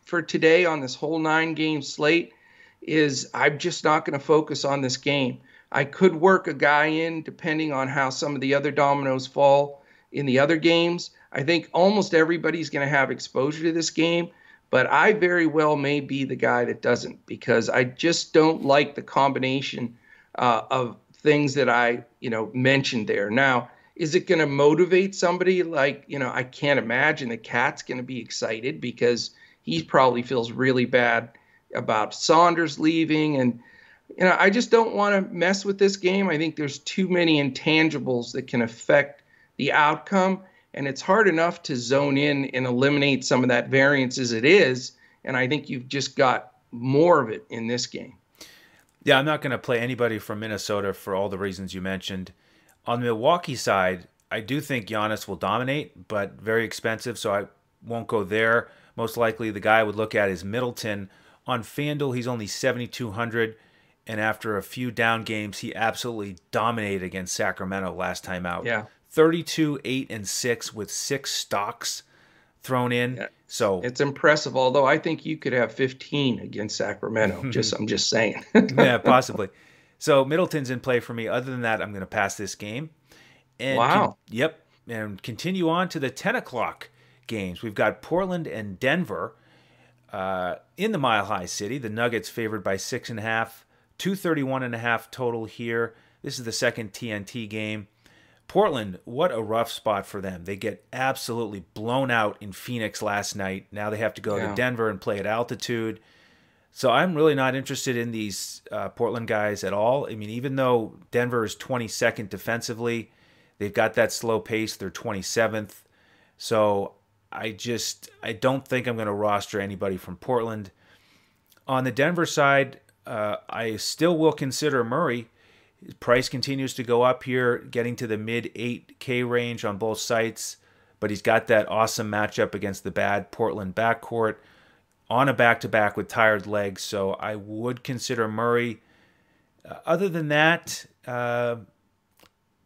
for today on this whole nine game slate is I'm just not going to focus on this game. I could work a guy in depending on how some of the other dominoes fall in the other games. I think almost everybody's going to have exposure to this game, but I very well may be the guy that doesn't because I just don't like the combination uh, of things that I, you know, mentioned there. Now, is it going to motivate somebody like, you know, I can't imagine the KAT's going to be excited because he probably feels really bad about Saunders leaving and you know, I just don't want to mess with this game. I think there's too many intangibles that can affect the outcome and it's hard enough to zone in and eliminate some of that variance as it is and i think you've just got more of it in this game. Yeah i'm not going to play anybody from minnesota for all the reasons you mentioned. On the milwaukee side i do think Giannis will dominate but very expensive so i won't go there. Most likely the guy I would look at is middleton. On fanduel he's only 7200 and after a few down games he absolutely dominated against sacramento last time out. Yeah 32, 8, and 6 with six stocks thrown in. Yeah. So it's impressive, although I think you could have 15 against Sacramento. just I'm just saying. yeah, possibly. So Middleton's in play for me. Other than that, I'm going to pass this game. And wow. Con- yep. And continue on to the 10 o'clock games. We've got Portland and Denver uh, in the Mile High City. The Nuggets favored by six and a half, 231 and a half total here. This is the second TNT game. Portland, what a rough spot for them. They get absolutely blown out in Phoenix last night. Now they have to go yeah. to Denver and play at altitude. So I'm really not interested in these uh, Portland guys at all. I mean, even though Denver is 22nd defensively, they've got that slow pace. They're 27th. So I just I don't think I'm going to roster anybody from Portland. On the Denver side, uh, I still will consider Murray price continues to go up here, getting to the mid 8K range on both sites. But he's got that awesome matchup against the bad Portland backcourt on a back to back with tired legs. So I would consider Murray. Uh, other than that, uh,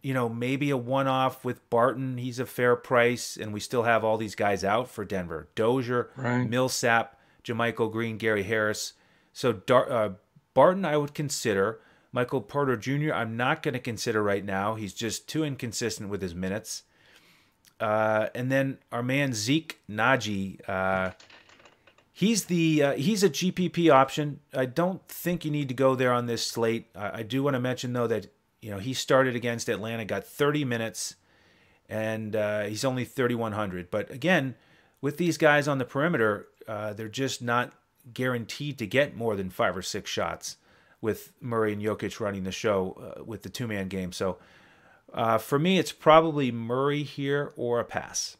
you know, maybe a one off with Barton. He's a fair price. And we still have all these guys out for Denver Dozier, right. Millsap, JaMychal Green, Gary Harris. So Dar- uh, Barton, I would consider. Michael Porter Jr., I'm not going to consider right now. He's just too inconsistent with his minutes. Uh, and then our man Zeke Nnaji, uh, he's the uh, he's a GPP option. I don't think you need to go there on this slate. I, I do want to mention though that you know he started against Atlanta, got 30 minutes, and uh, he's only 3100. But again, with these guys on the perimeter, uh, they're just not guaranteed to get more than five or six shots with Murray and Jokic running the show uh, with the two man game. So uh, for me, it's probably Murray here or a pass.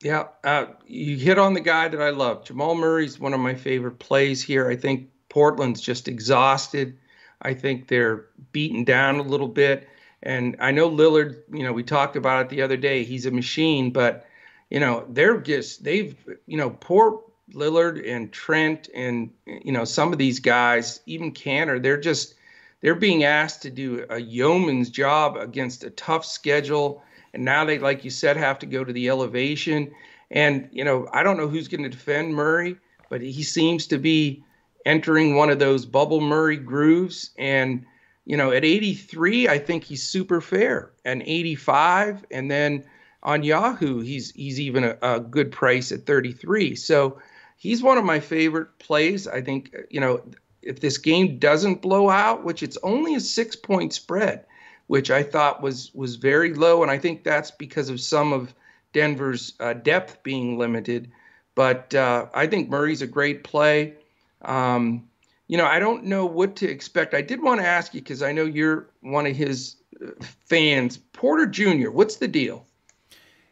Yeah, uh, you hit on the guy that I love. Jamal Murray's one of my favorite plays here. I think Portland's just exhausted. I think they're beaten down a little bit. And I know Lillard, you know, we talked about it the other day. He's a machine, but, you know, they're just, they've, you know, poor Lillard and Trent and you know some of these guys, even Kanter, they're just they're being asked to do a yeoman's job against a tough schedule, and now they, like you said, have to go to the elevation. And you know, I don't know who's going to defend Murray, but he seems to be entering one of those bubble Murray grooves. And you know, at 83, I think he's super fair, and 85, and then on Yahoo, he's he's even a, a good price at 33. So he's one of my favorite plays. I think you know if this game doesn't blow out, which it's only a six point spread, which I thought was was very low, and I think that's because of some of Denver's uh, depth being limited. But uh, I think Murray's a great play. Um, you know, I don't know what to expect. I did want to ask you because I know you're one of his uh, fans. Porter Jr., what's the deal?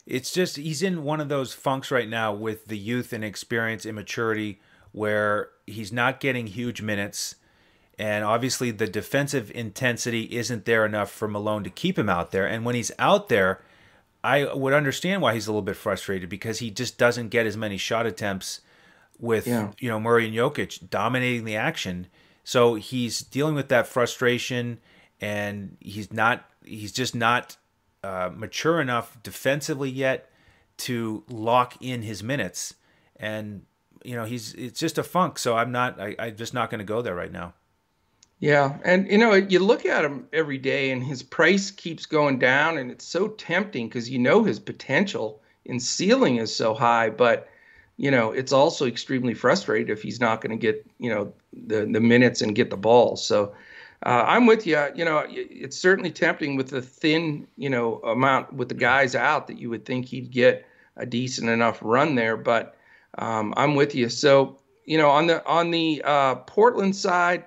It's just he's in one of those funks right now with the youth and experience, immaturity, where he's not getting huge minutes. And obviously, the defensive intensity isn't there enough for Malone to keep him out there. And when he's out there, I would understand why he's a little bit frustrated because he just doesn't get as many shot attempts with yeah. you know Murray and Jokic dominating the action. So he's dealing with that frustration, and he's not he's just not uh, mature enough defensively yet to lock in his minutes. And you know he's it's just a funk. So I'm not I, I'm just not going to go there right now. Yeah, and you know, you look at him every day, and his price keeps going down, and it's so tempting because you know his potential in ceiling is so high, but you know, it's also extremely frustrating if he's not going to get you know the the minutes and get the ball. So uh, I'm with you. You know, it's certainly tempting with the thin you know amount with the guys out that you would think he'd get a decent enough run there, but um, I'm with you. So you know, on the on the uh, Portland side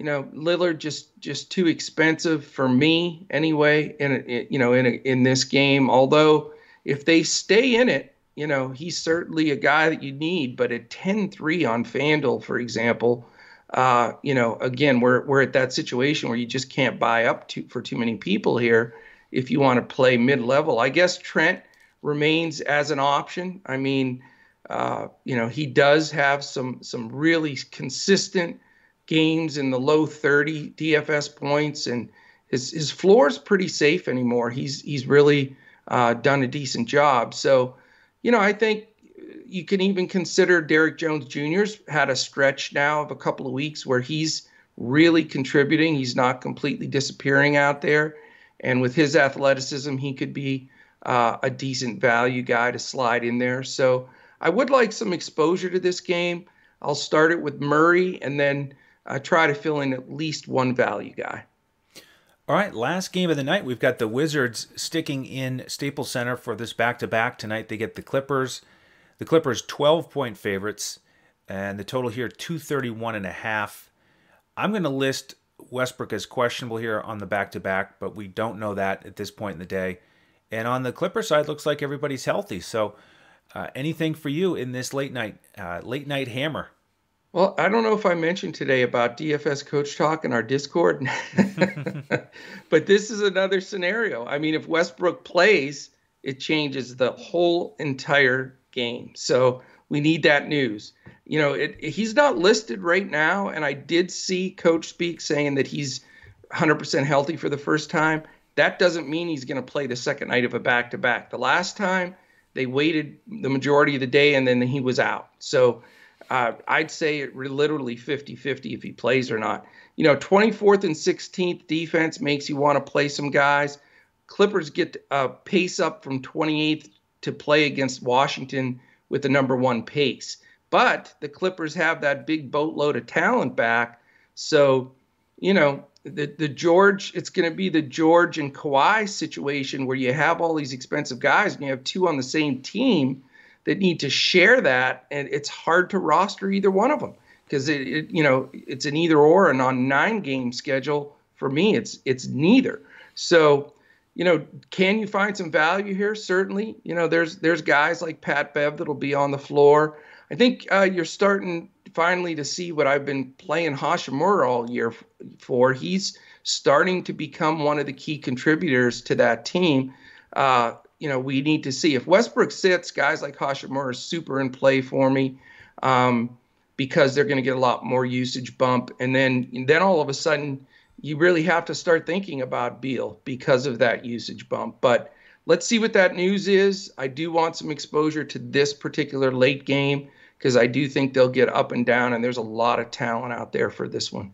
you know, Lillard just just too expensive for me anyway. In, a, you know, in a, in this game, although if they stay in it, you know, he's certainly a guy that you need. But at 10-3 on Fanduel, for example, uh, you know, again, we're we're at that situation where you just can't buy up to for too many people here if you want to play mid level. I guess Trent remains as an option. I mean, uh, you know, he does have some some really consistent games in the low 30 DFS points, and his his floor is pretty safe anymore. He's he's really uh, done a decent job. So, you know, I think you can even consider Derrick Jones Jr.'s had a stretch now of a couple of weeks where he's really contributing. He's not completely disappearing out there, and with his athleticism, he could be uh, a decent value guy to slide in there. So, I would like some exposure to this game. I'll start it with Murray, and then I try to fill in at least one value guy. All right, last game of the night. We've got the Wizards sticking in Staples Center for this back to back. Tonight they get the Clippers. The Clippers 12 point favorites, and the total here 231 and a half. I'm going to list Westbrook as questionable here on the back to back, but we don't know that at this point in the day. And on the Clipper side, looks like everybody's healthy. So, uh, anything for you in this late night uh, late night hammer? Well, I don't know if I mentioned today about DFS Coach Talk in our Discord, but this is another scenario. I mean, if Westbrook plays, it changes the whole entire game. So we need that news. You know, it, he's not listed right now, and I did see Coach speak saying that he's 100% healthy for the first time. That doesn't mean he's going to play the second night of a back to back. The last time they waited the majority of the day and then he was out. So uh, I'd say it literally 50 50 if he plays or not. You know, 24th and 16th defense makes you want to play some guys. Clippers get a pace up from 28th to play against Washington with the number one pace. But the Clippers have that big boatload of talent back. So, you know, the, the George, it's going to be the George and Kawhi situation where you have all these expensive guys and you have two on the same team that need to share that, and it's hard to roster either one of them because it, it, you know it's an either or, and on nine game schedule for me it's it's neither. So you know, can you find some value here? Certainly, you know there's there's guys like Pat Bev that'll be on the floor. I think uh, you're starting finally to see what I've been playing Hachimura all year for. He's starting to become one of the key contributors to that team. Uh, you know, we need to see if Westbrook sits, guys like Hachimura are super in play for me um, because they're going to get a lot more usage bump. And then, and then all of a sudden, you really have to start thinking about Beal because of that usage bump. But let's see what that news is. I do want some exposure to this particular late game because I do think they'll get up and down, and there's a lot of talent out there for this one.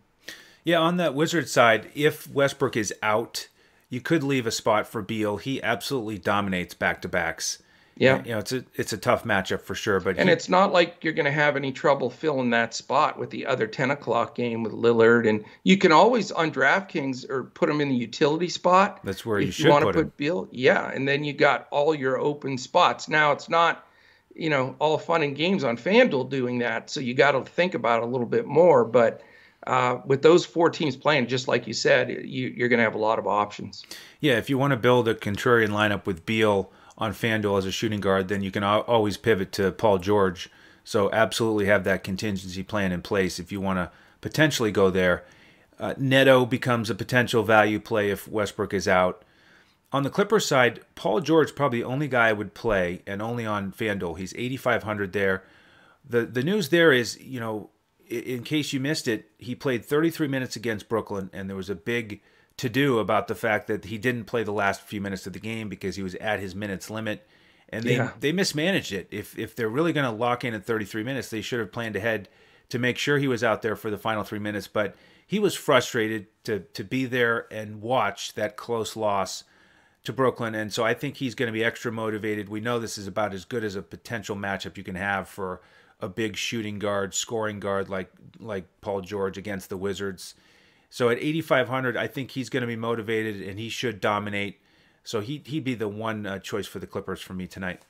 Yeah, on that Wizard side, if Westbrook is out, you could leave a spot for Beal. He absolutely dominates back to backs. Yeah, you know it's a it's a tough matchup for sure. But and he, it's not like you're going to have any trouble filling that spot with the other 10 o'clock game with Lillard, and you can always on DraftKings or put him in the utility spot. That's where you should you want put put Beal. Yeah, and then you got all your open spots. Now it's not, you know, all fun and games on FanDuel doing that, so you got to think about it a little bit more. But uh, with those four teams playing, just like you said, you, you're going to have a lot of options. Yeah, if you want to build a contrarian lineup with Beal on FanDuel as a shooting guard, then you can always pivot to Paul George. So absolutely have that contingency plan in place if you want to potentially go there. Uh, Neto becomes a potential value play if Westbrook is out. On the Clippers side, Paul George probably the only guy I would play, and only on FanDuel. He's 8,500 there. The the news there is, you know, in case you missed it, he played 33 minutes against Brooklyn, and there was a big to do about the fact that he didn't play the last few minutes of the game because he was at his minutes limit, and they Yeah. they mismanaged it. If if they're really going to lock in at 33 minutes, they should have planned ahead to make sure he was out there for the final three minutes. But he was frustrated to to be there and watch that close loss to Brooklyn, and so I think he's going to be extra motivated. We know this is about as good as a potential matchup you can have for a big shooting guard, scoring guard like like Paul George against the Wizards. So at 8500, I think he's going to be motivated and he should dominate. So he he'd be the one uh, choice for the Clippers for me tonight.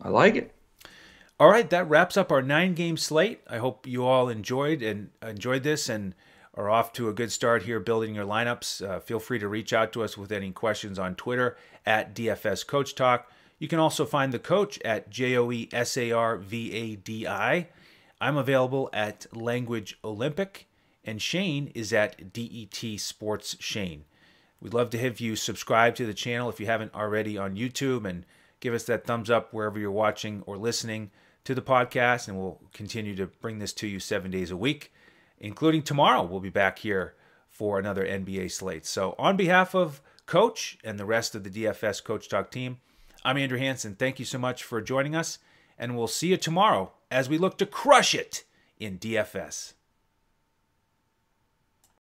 I like it. All right, that wraps up our nine game slate. I hope you all enjoyed and enjoyed this and are off to a good start here building your lineups. Uh, feel free to reach out to us with any questions on Twitter at DFS Coach Talk. You can also find the coach at J O E S A R V A D I. I'm available at Language Olympic, and Shane is at DET Sports Shane. We'd love to have you subscribe to the channel if you haven't already on YouTube and give us that thumbs up wherever you're watching or listening to the podcast. And we'll continue to bring this to you seven days a week, including tomorrow. We'll be back here for another NBA slate. So, on behalf of Coach and the rest of the DFS Coach Talk team, I'm Andrew Hanson. Thank you so much for joining us, and we'll see you tomorrow as we look to crush it in DFS.